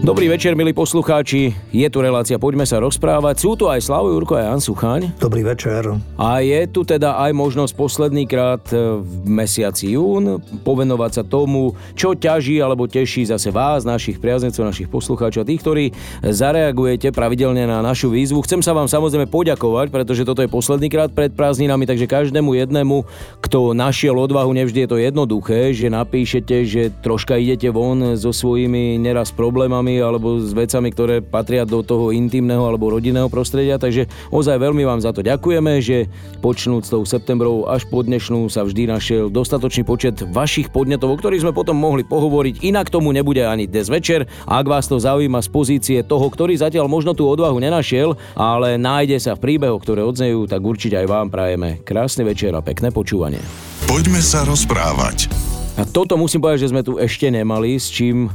Dobrý večer, milí poslucháči. Je tu relácia Poďme sa rozprávať. Sú tu aj Slavo Jurko a Jan Suchaň. Dobrý večer. A je tu teda aj možnosť posledný krát v mesiaci jún povenovať sa tomu, čo ťaží alebo teší zase vás, našich priaznecov, našich poslucháčov a tých, ktorí zareagujete pravidelne na našu výzvu. Chcem sa vám samozrejme poďakovať, pretože toto je posledný krát pred prázdninami, takže každému jednému, kto našiel odvahu, nevždy je to jednoduché, že napíšete, že troška idete von so svojimi neraz problémami problémami alebo s vecami, ktoré patria do toho intimného alebo rodinného prostredia. Takže ozaj veľmi vám za to ďakujeme, že počnúť s tou septembrou až po dnešnú sa vždy našiel dostatočný počet vašich podnetov, o ktorých sme potom mohli pohovoriť. Inak tomu nebude ani dnes večer. Ak vás to zaujíma z pozície toho, ktorý zatiaľ možno tú odvahu nenašiel, ale nájde sa v príbehoch, ktoré odznejú, tak určite aj vám prajeme krásny večer a pekné počúvanie. Poďme sa rozprávať. A toto musím povedať, že sme tu ešte nemali, s čím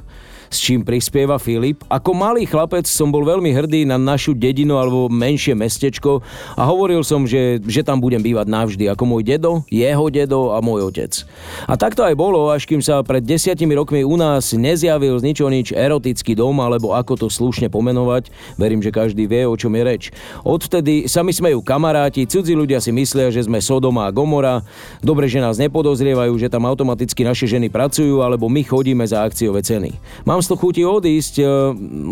s čím prispieva Filip. Ako malý chlapec som bol veľmi hrdý na našu dedinu alebo menšie mestečko a hovoril som, že, že tam budem bývať navždy, ako môj dedo, jeho dedo a môj otec. A tak to aj bolo, až kým sa pred desiatimi rokmi u nás nezjavil z ničo nič erotický dom, alebo ako to slušne pomenovať. Verím, že každý vie, o čom je reč. Odvtedy sa mi smejú kamaráti, cudzí ľudia si myslia, že sme Sodoma a Gomora. Dobre, že nás nepodozrievajú, že tam automaticky naše ženy pracujú, alebo my chodíme za akciové ceny. Mám z toho chuti odísť, e,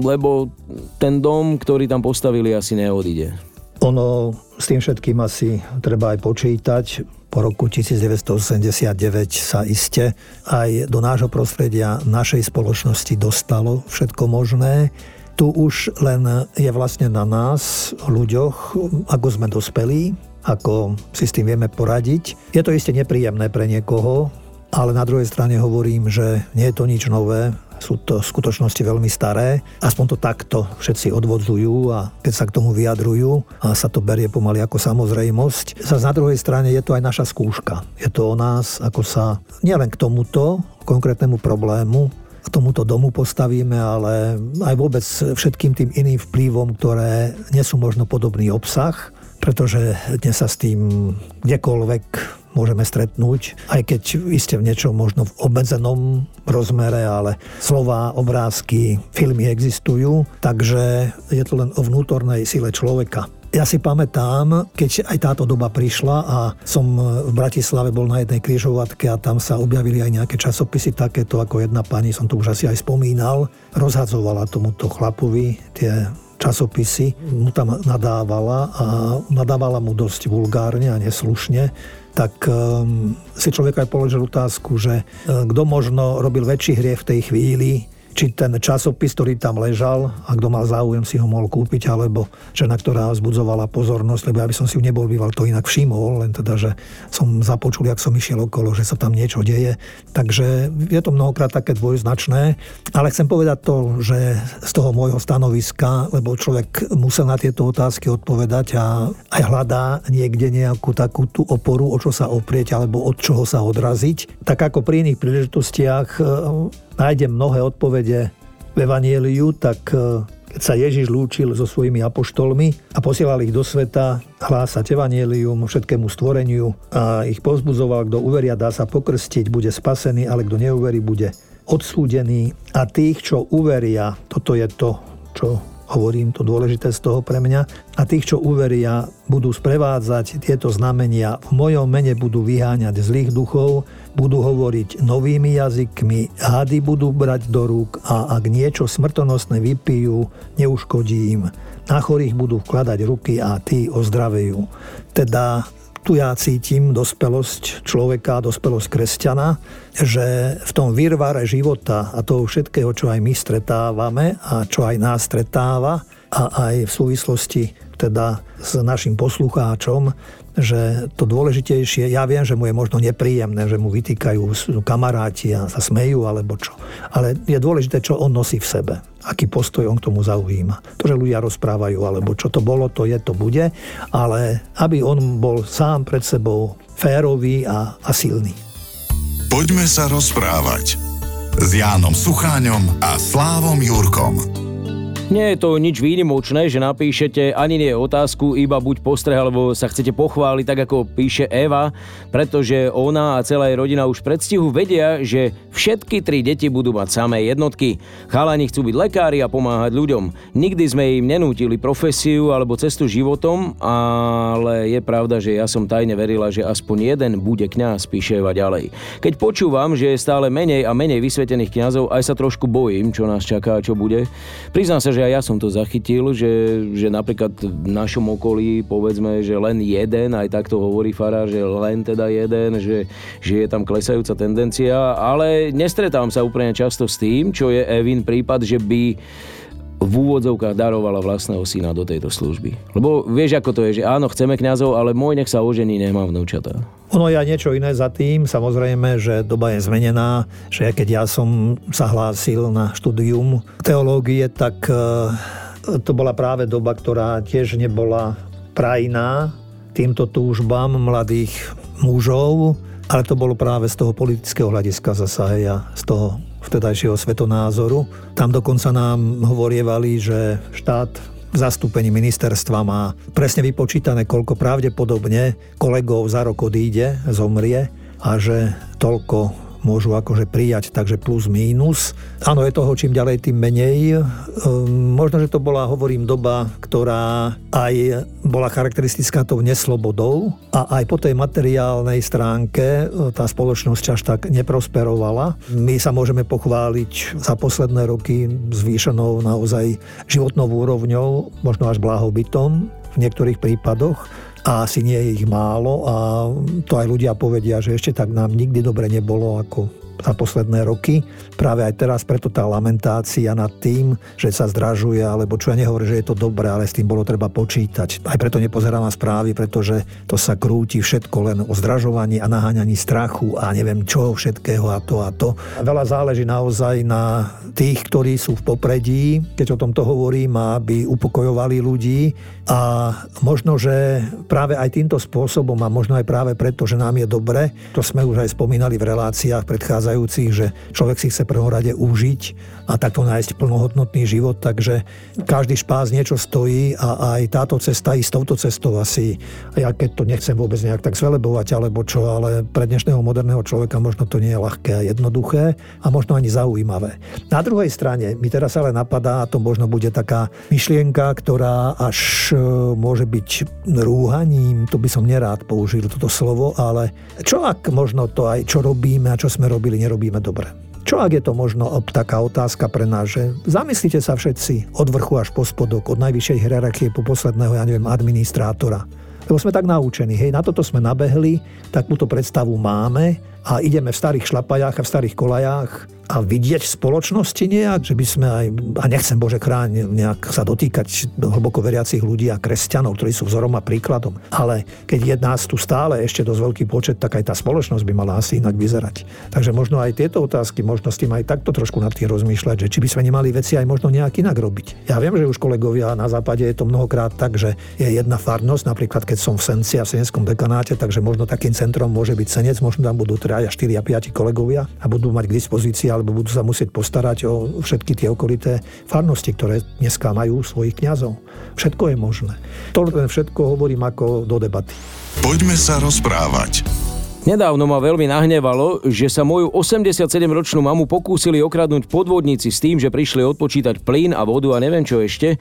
lebo ten dom, ktorý tam postavili, asi neodíde. Ono s tým všetkým asi treba aj počítať. Po roku 1989 sa iste aj do nášho prostredia, našej spoločnosti dostalo všetko možné. Tu už len je vlastne na nás, ľuďoch, ako sme dospelí, ako si s tým vieme poradiť. Je to iste nepríjemné pre niekoho, ale na druhej strane hovorím, že nie je to nič nové sú to v skutočnosti veľmi staré. Aspoň to takto všetci odvodzujú a keď sa k tomu vyjadrujú a sa to berie pomaly ako samozrejmosť. Zas na druhej strane je to aj naša skúška. Je to o nás, ako sa nielen k tomuto konkrétnemu problému, k tomuto domu postavíme, ale aj vôbec všetkým tým iným vplyvom, ktoré nesú možno podobný obsah, pretože dnes sa s tým kdekoľvek môžeme stretnúť, aj keď iste v niečom možno v obmedzenom rozmere, ale slova, obrázky, filmy existujú, takže je to len o vnútornej sile človeka. Ja si pamätám, keď aj táto doba prišla a som v Bratislave bol na jednej križovatke a tam sa objavili aj nejaké časopisy takéto, ako jedna pani, som to už asi aj spomínal, rozhadzovala tomuto chlapovi tie časopisy, mu tam nadávala a nadávala mu dosť vulgárne a neslušne tak um, si človek aj položil otázku, že uh, kto možno robil väčší hriech v tej chvíli, či ten časopis, ktorý tam ležal a kto mal záujem si ho mohol kúpiť, alebo žena, ktorá vzbudzovala pozornosť, lebo ja by som si ju nebol býval to inak všimol, len teda, že som započul, jak som išiel okolo, že sa tam niečo deje. Takže je to mnohokrát také dvojznačné, ale chcem povedať to, že z toho môjho stanoviska, lebo človek musel na tieto otázky odpovedať a aj hľadá niekde nejakú takú tú oporu, o čo sa oprieť alebo od čoho sa odraziť. Tak ako pri iných príležitostiach nájdem mnohé odpovede v Evanieliu, tak e, keď sa Ježiš lúčil so svojimi apoštolmi a posielal ich do sveta hlásať Evanielium všetkému stvoreniu a ich pozbudzoval, kto uveria, dá sa pokrstiť, bude spasený, ale kto neuverí, bude odsúdený. A tých, čo uveria, toto je to, čo hovorím to dôležité z toho pre mňa, a tých, čo uveria, budú sprevádzať tieto znamenia, v mojom mene budú vyháňať zlých duchov, budú hovoriť novými jazykmi, hady budú brať do rúk a ak niečo smrtonosné vypijú, neuškodí im. Na chorých budú vkladať ruky a tí ozdravejú. Teda tu ja cítim dospelosť človeka, dospelosť kresťana, že v tom výrvare života a toho všetkého, čo aj my stretávame a čo aj nás stretáva a aj v súvislosti teda s našim poslucháčom, že to dôležitejšie, ja viem, že mu je možno nepríjemné, že mu vytýkajú kamaráti a sa smejú alebo čo, ale je dôležité, čo on nosí v sebe, aký postoj on k tomu zaujíma. To, že ľudia rozprávajú alebo čo to bolo, to je, to bude, ale aby on bol sám pred sebou férový a, a silný. Poďme sa rozprávať s Jánom Sucháňom a Slávom Jurkom. Nie je to nič výnimočné, že napíšete ani nie otázku, iba buď postreh, alebo sa chcete pochváliť, tak ako píše Eva, pretože ona a celá jej rodina už predstihu vedia, že všetky tri deti budú mať samé jednotky. Chalani chcú byť lekári a pomáhať ľuďom. Nikdy sme im nenútili profesiu alebo cestu životom, ale je pravda, že ja som tajne verila, že aspoň jeden bude kňaz, píše Eva ďalej. Keď počúvam, že je stále menej a menej vysvetených kňazov, aj sa trošku bojím, čo nás čaká čo bude. Priznám sa, že aj ja som to zachytil, že, že napríklad v našom okolí povedzme, že len jeden, aj takto hovorí Farár, že len teda jeden, že, že je tam klesajúca tendencia, ale nestretám sa úplne často s tým, čo je Evin prípad, že by v úvodzovkách darovala vlastného syna do tejto služby. Lebo vieš, ako to je, že áno, chceme kňazov, ale môj nech sa ožení, nemám vnúčatá. Ono je aj niečo iné za tým. Samozrejme, že doba je zmenená, že keď ja som sa hlásil na štúdium teológie, tak e, to bola práve doba, ktorá tiež nebola prajná týmto túžbám mladých mužov, ale to bolo práve z toho politického hľadiska zasa, ja, z toho vtedajšieho svetonázoru. Tam dokonca nám hovorievali, že štát zastúpení ministerstva má presne vypočítané, koľko pravdepodobne kolegov za rok odíde, zomrie a že toľko môžu akože prijať, takže plus mínus. Áno, je toho čím ďalej, tým menej. Ehm, možno, že to bola, hovorím, doba, ktorá aj bola charakteristická tou neslobodou a aj po tej materiálnej stránke e, tá spoločnosť až tak neprosperovala. My sa môžeme pochváliť za posledné roky zvýšenou naozaj životnou úrovňou, možno až blahobytom v niektorých prípadoch a asi nie je ich málo a to aj ľudia povedia, že ešte tak nám nikdy dobre nebolo ako za posledné roky. Práve aj teraz preto tá lamentácia nad tým, že sa zdražuje, alebo čo ja nehovorím, že je to dobré, ale s tým bolo treba počítať. Aj preto nepozerám správy, pretože to sa krúti všetko len o zdražovaní a naháňaní strachu a neviem čo všetkého a to a to. Veľa záleží naozaj na tých, ktorí sú v popredí, keď o tomto hovorím, aby upokojovali ľudí a možno, že práve aj týmto spôsobom a možno aj práve preto, že nám je dobre, to sme už aj spomínali v reláciách predchádzajúcich, predchádzajúcich, že človek si chce prvom rade užiť a takto nájsť plnohodnotný život, takže každý špás niečo stojí a aj táto cesta, ísť touto cestou asi, ja keď to nechcem vôbec nejak tak zvelebovať alebo čo, ale pre dnešného moderného človeka možno to nie je ľahké a jednoduché a možno ani zaujímavé. Na druhej strane mi teraz ale napadá, a to možno bude taká myšlienka, ktorá až e, môže byť rúhaním, to by som nerád použil toto slovo, ale čo ak možno to aj čo robíme a čo sme robili nerobíme dobre. Čo ak je to možno taká otázka pre nás, že zamyslite sa všetci od vrchu až po spodok, od najvyššej hierarchie po posledného, ja neviem, administrátora. Lebo sme tak naučení, hej, na toto sme nabehli, takúto predstavu máme a ideme v starých šlapajách a v starých kolajách a vidieť v spoločnosti nejak, že by sme aj, a nechcem Bože chráň nejak sa dotýkať do hlboko veriacich ľudí a kresťanov, ktorí sú vzorom a príkladom. Ale keď je nás tu stále ešte dosť veľký počet, tak aj tá spoločnosť by mala asi inak vyzerať. Takže možno aj tieto otázky, možno s tým aj takto trošku nad tým rozmýšľať, že či by sme nemali veci aj možno nejak inak robiť. Ja viem, že už kolegovia na západe je to mnohokrát tak, že je jedna farnosť, napríklad keď som v Senci a v Seneckom dekanáte, takže možno takým centrom môže byť Senec, možno tam budú 3 a 4 a 5 kolegovia a budú mať k dispozícii alebo budú sa musieť postarať o všetky tie okolité farnosti, ktoré dneska majú svojich kňazov. Všetko je možné. To len všetko hovorím ako do debaty. Poďme sa rozprávať. Nedávno ma veľmi nahnevalo, že sa moju 87-ročnú mamu pokúsili okradnúť podvodníci s tým, že prišli odpočítať plyn a vodu a neviem čo ešte.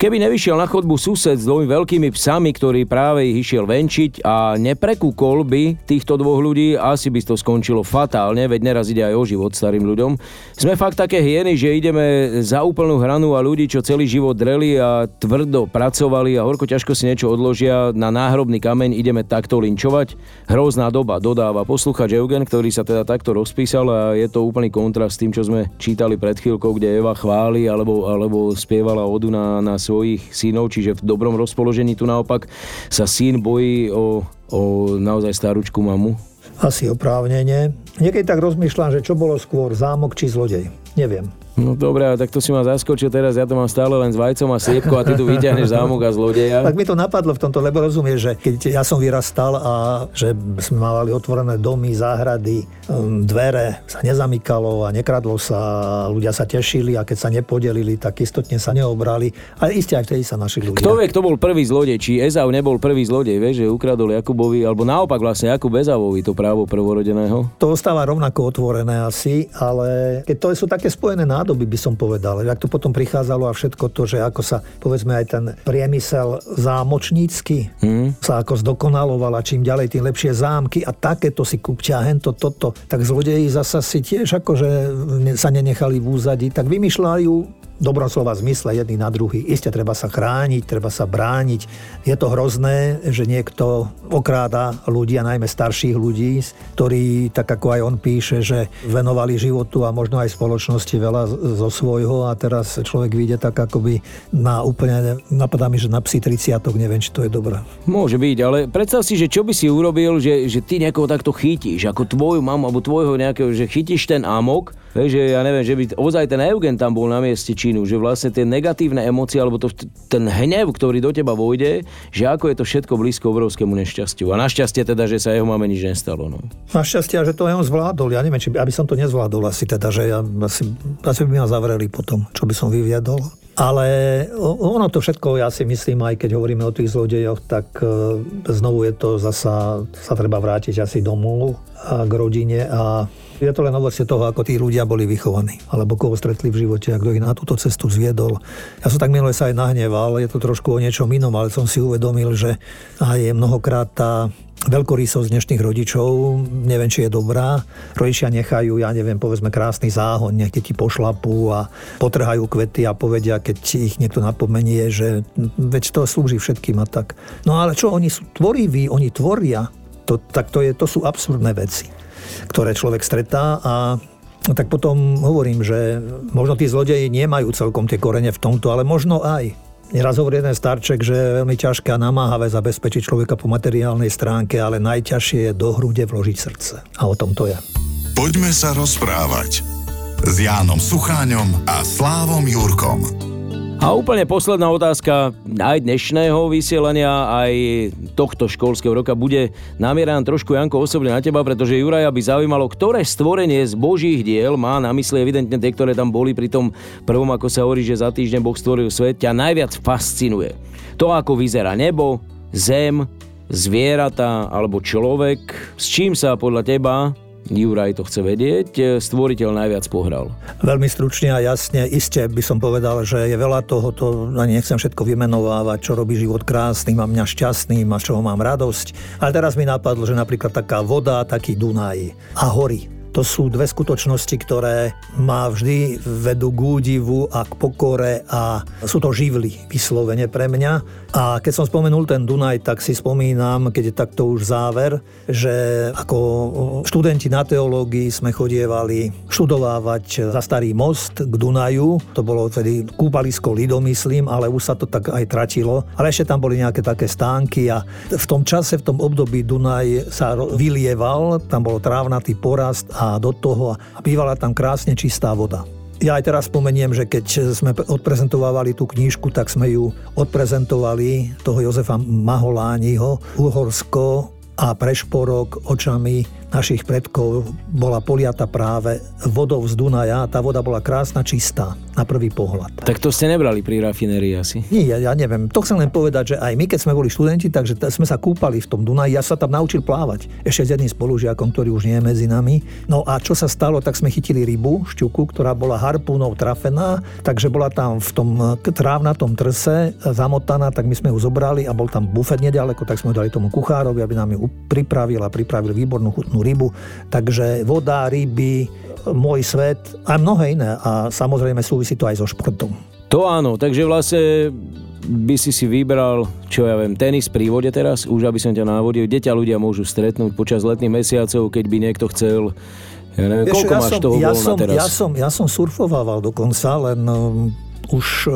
Keby nevyšiel na chodbu sused s dvomi veľkými psami, ktorý práve ich išiel venčiť a neprekúkol by týchto dvoch ľudí, asi by to skončilo fatálne, veď neraz ide aj o život starým ľuďom. Sme fakt také hieny, že ideme za úplnú hranu a ľudí, čo celý život dreli a tvrdo pracovali a horko ťažko si niečo odložia, na náhrobný kameň ideme takto linčovať. Hrozná doba dodáva posluchač Eugen, ktorý sa teda takto rozpísal a je to úplný kontrast s tým, čo sme čítali pred chvíľkou, kde Eva chváli alebo, alebo spievala odu na, na svojich synov, čiže v dobrom rozpoložení tu naopak sa syn bojí o, o naozaj starúčku mamu. Asi oprávnenie. Niekedy tak rozmýšľam, že čo bolo skôr, zámok či zlodej. Neviem. No dobré, tak to si ma zaskočil teraz, ja to mám stále len s vajcom a sliepkou a ty tu vyťahneš zámok a zlodeja. Tak mi to napadlo v tomto, lebo rozumieš, že keď ja som vyrastal a že sme mali otvorené domy, záhrady, um, dvere, sa nezamykalo a nekradlo sa, ľudia sa tešili a keď sa nepodelili, tak istotne sa neobrali. Ale isté aj vtedy sa našli ľudia. Kto vie, kto bol prvý zlodej? Či Ezau nebol prvý zlodej, vieš, že ukradol Jakubovi, alebo naopak vlastne Jakub Ezauovi to právo prvorodeného? To ostáva rovnako otvorené asi, ale keď to sú také spojené nádoby, nádoby by som povedal. Jak to potom prichádzalo a všetko to, že ako sa povedzme aj ten priemysel zámočnícky hmm. sa ako zdokonaloval a čím ďalej, tým lepšie zámky a takéto si kúpťa, hento, toto. Tak zlodeji zasa si tiež akože sa nenechali v úzadi, tak vymýšľajú dobrom slova zmysle jedný na druhý. Isté treba sa chrániť, treba sa brániť. Je to hrozné, že niekto okráda ľudí, a najmä starších ľudí, ktorí, tak ako aj on píše, že venovali životu a možno aj spoločnosti veľa zo svojho a teraz človek vyjde tak akoby na úplne, napadá mi, že na psi 30 neviem, či to je dobré. Môže byť, ale predstav si, že čo by si urobil, že, že ty niekoho takto chytíš, ako tvoju mamu alebo tvojho nejakého, že chytíš ten amok, že ja neviem, že by ozaj ten Eugen tam bol na mieste činu, že vlastne tie negatívne emócie alebo to, ten hnev, ktorý do teba vojde, že ako je to všetko blízko obrovskému nešťastiu. A našťastie teda, že sa jeho máme nič nestalo. No. Našťastie, že to on zvládol. Ja neviem, či by, aby som to nezvládol asi teda, že ja, asi, asi by ma zavreli potom, čo by som vyviedol. Ale ono to všetko, ja si myslím, aj keď hovoríme o tých zlodejoch, tak e, znovu je to zasa, sa treba vrátiť asi domov a k rodine a je to len ovocie toho, ako tí ľudia boli vychovaní, alebo koho stretli v živote, a kto ich na túto cestu zviedol. Ja som tak minule sa aj nahneval, je to trošku o niečom inom, ale som si uvedomil, že aj mnohokrát tá veľkorysosť dnešných rodičov, neviem, či je dobrá. Rodičia nechajú, ja neviem, povedzme krásny záhon, nech ti pošlapú a potrhajú kvety a povedia, keď ich niekto napomenie, že veď to slúži všetkým a tak. No ale čo, oni sú tvoriví, oni tvoria, to, tak to, je, to sú absurdné veci ktoré človek stretá a tak potom hovorím, že možno tí zlodeji nemajú celkom tie korene v tomto, ale možno aj. Neraz hovorí jeden starček, že je veľmi ťažké a namáhavé zabezpečiť človeka po materiálnej stránke, ale najťažšie je do hrude vložiť srdce. A o tom to je. Poďme sa rozprávať s Jánom Sucháňom a Slávom Jurkom. A úplne posledná otázka aj dnešného vysielania, aj tohto školského roka bude namieraná trošku Janko osobne na teba, pretože Juraja by zaujímalo, ktoré stvorenie z božích diel má na mysli evidentne tie, ktoré tam boli pri tom prvom, ako sa hovorí, že za týždeň Boh stvoril svet, ťa najviac fascinuje. To, ako vyzerá nebo, zem, zvieratá alebo človek, s čím sa podľa teba Juraj to chce vedieť, e, stvoriteľ najviac pohral. Veľmi stručne a jasne, iste by som povedal, že je veľa toho, to ani nechcem všetko vymenovávať, čo robí život krásnym a mňa šťastným a čoho mám radosť. Ale teraz mi napadlo, že napríklad taká voda, taký Dunaj a hory to sú dve skutočnosti, ktoré ma vždy vedú k údivu a k pokore a sú to živly vyslovene pre mňa. A keď som spomenul ten Dunaj, tak si spomínam, keď je takto už záver, že ako študenti na teológii sme chodievali študovávať za starý most k Dunaju. To bolo tedy kúpalisko myslím, ale už sa to tak aj tratilo. Ale ešte tam boli nejaké také stánky a v tom čase, v tom období Dunaj sa vylieval, tam bol trávnatý porast a do toho a bývala tam krásne čistá voda. Ja aj teraz spomeniem, že keď sme odprezentovali tú knížku, tak sme ju odprezentovali toho Jozefa Maholániho, Uhorsko a Prešporok očami našich predkov bola poliata práve vodou z Dunaja. Tá voda bola krásna, čistá na prvý pohľad. Tak to ste nebrali pri rafinérii asi? Nie, ja, ja neviem. To chcem len povedať, že aj my, keď sme boli študenti, takže sme sa kúpali v tom Dunaji. Ja sa tam naučil plávať. Ešte s jedným spolužiakom, ktorý už nie je medzi nami. No a čo sa stalo, tak sme chytili rybu, šťuku, ktorá bola harpúnou trafená, takže bola tam v tom trávnatom trse zamotaná, tak my sme ju zobrali a bol tam bufet nedaleko, tak sme ho dali tomu kuchárovi, aby nám ju pripravil a pripravil výbornú chutnú krásnu rybu. Takže voda, ryby, môj svet a mnohé iné. A samozrejme súvisí to aj so športom. To áno, takže vlastne by si si vybral, čo ja viem, tenis pri vode teraz, už aby som ťa návodil, kde ťa ľudia môžu stretnúť počas letných mesiacov, keď by niekto chcel ja neviem, Vieš, koľko ja máš som, toho ja som, teraz? Ja som, ja som surfovával dokonca, len už e,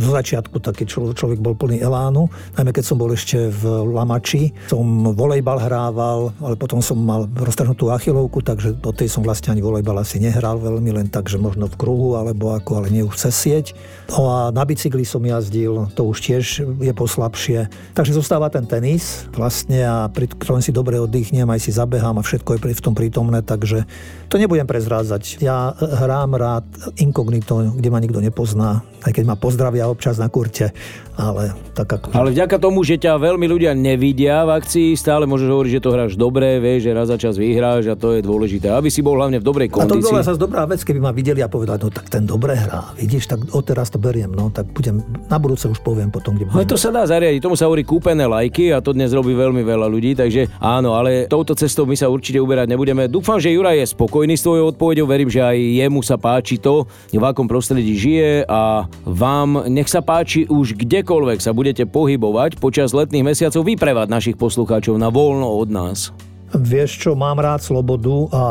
zo začiatku taký človek bol plný elánu, najmä keď som bol ešte v Lamači. Som volejbal hrával, ale potom som mal roztrhnutú achilovku, takže do tej som vlastne ani volejbal asi nehral veľmi, len tak, že možno v kruhu alebo ako, ale nie už cez sieť. No a na bicykli som jazdil, to už tiež je poslabšie. Takže zostáva ten tenis vlastne a pri ktorom si dobre oddychnem, aj si zabehám a všetko je v tom prítomné, takže to nebudem prezrádzať. Ja hrám rád inkognito, kde ma nikto nepozná aj keď ma pozdravia občas na kurte, ale tak ako... Ale vďaka tomu, že ťa veľmi ľudia nevidia v akcii, stále môžeš hovoriť, že to hráš dobre, vieš, že raz za čas vyhráš a to je dôležité, aby si bol hlavne v dobrej kondícii. A to bola zase dobrá vec, keby ma videli a povedali, no tak ten dobre hrá, vidíš, tak odteraz to beriem, no tak budem, na budúce už poviem potom, kde budem. Ale to sa dá zariadiť, tomu sa hovorí kúpené lajky a to dnes robí veľmi veľa ľudí, takže áno, ale touto cestou my sa určite uberať nebudeme. Dúfam, že Juraj je spokojný s tvojou odpovedou, verím, že aj jemu sa páči to, v akom prostredí žije a vám nech sa páči už kdekoľvek sa budete pohybovať počas letných mesiacov vyprevať našich poslucháčov na voľno od nás. Vieš čo, mám rád slobodu a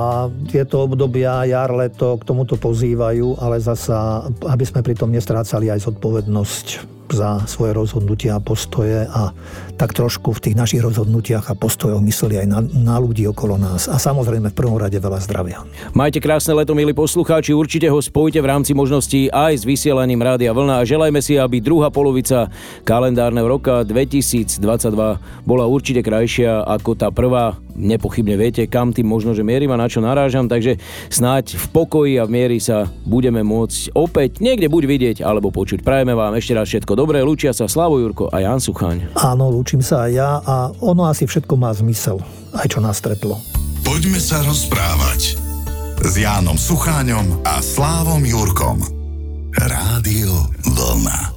tieto obdobia, jar, leto k tomuto pozývajú, ale zasa, aby sme pritom nestrácali aj zodpovednosť za svoje rozhodnutia a postoje a tak trošku v tých našich rozhodnutiach a postojoch mysleli aj na, na ľudí okolo nás. A samozrejme v prvom rade veľa zdravia. Majte krásne leto, milí poslucháči, určite ho spojite v rámci možností aj s vysielaním Rádia Vlna a želajme si, aby druhá polovica kalendárneho roka 2022 bola určite krajšia ako tá prvá. Nepochybne viete, kam tým možno, že mierim a na čo narážam, takže snáď v pokoji a v miery sa budeme môcť opäť niekde buď vidieť alebo počuť. Prajeme vám ešte raz všetko dobré. Lúčia sa Slavo Jurko a Jan Suchaň. Áno, lúčim sa aj ja a ono asi všetko má zmysel, aj čo nás stretlo. Poďme sa rozprávať s Jánom Sucháňom a Slávom Jurkom. Rádio Vlna.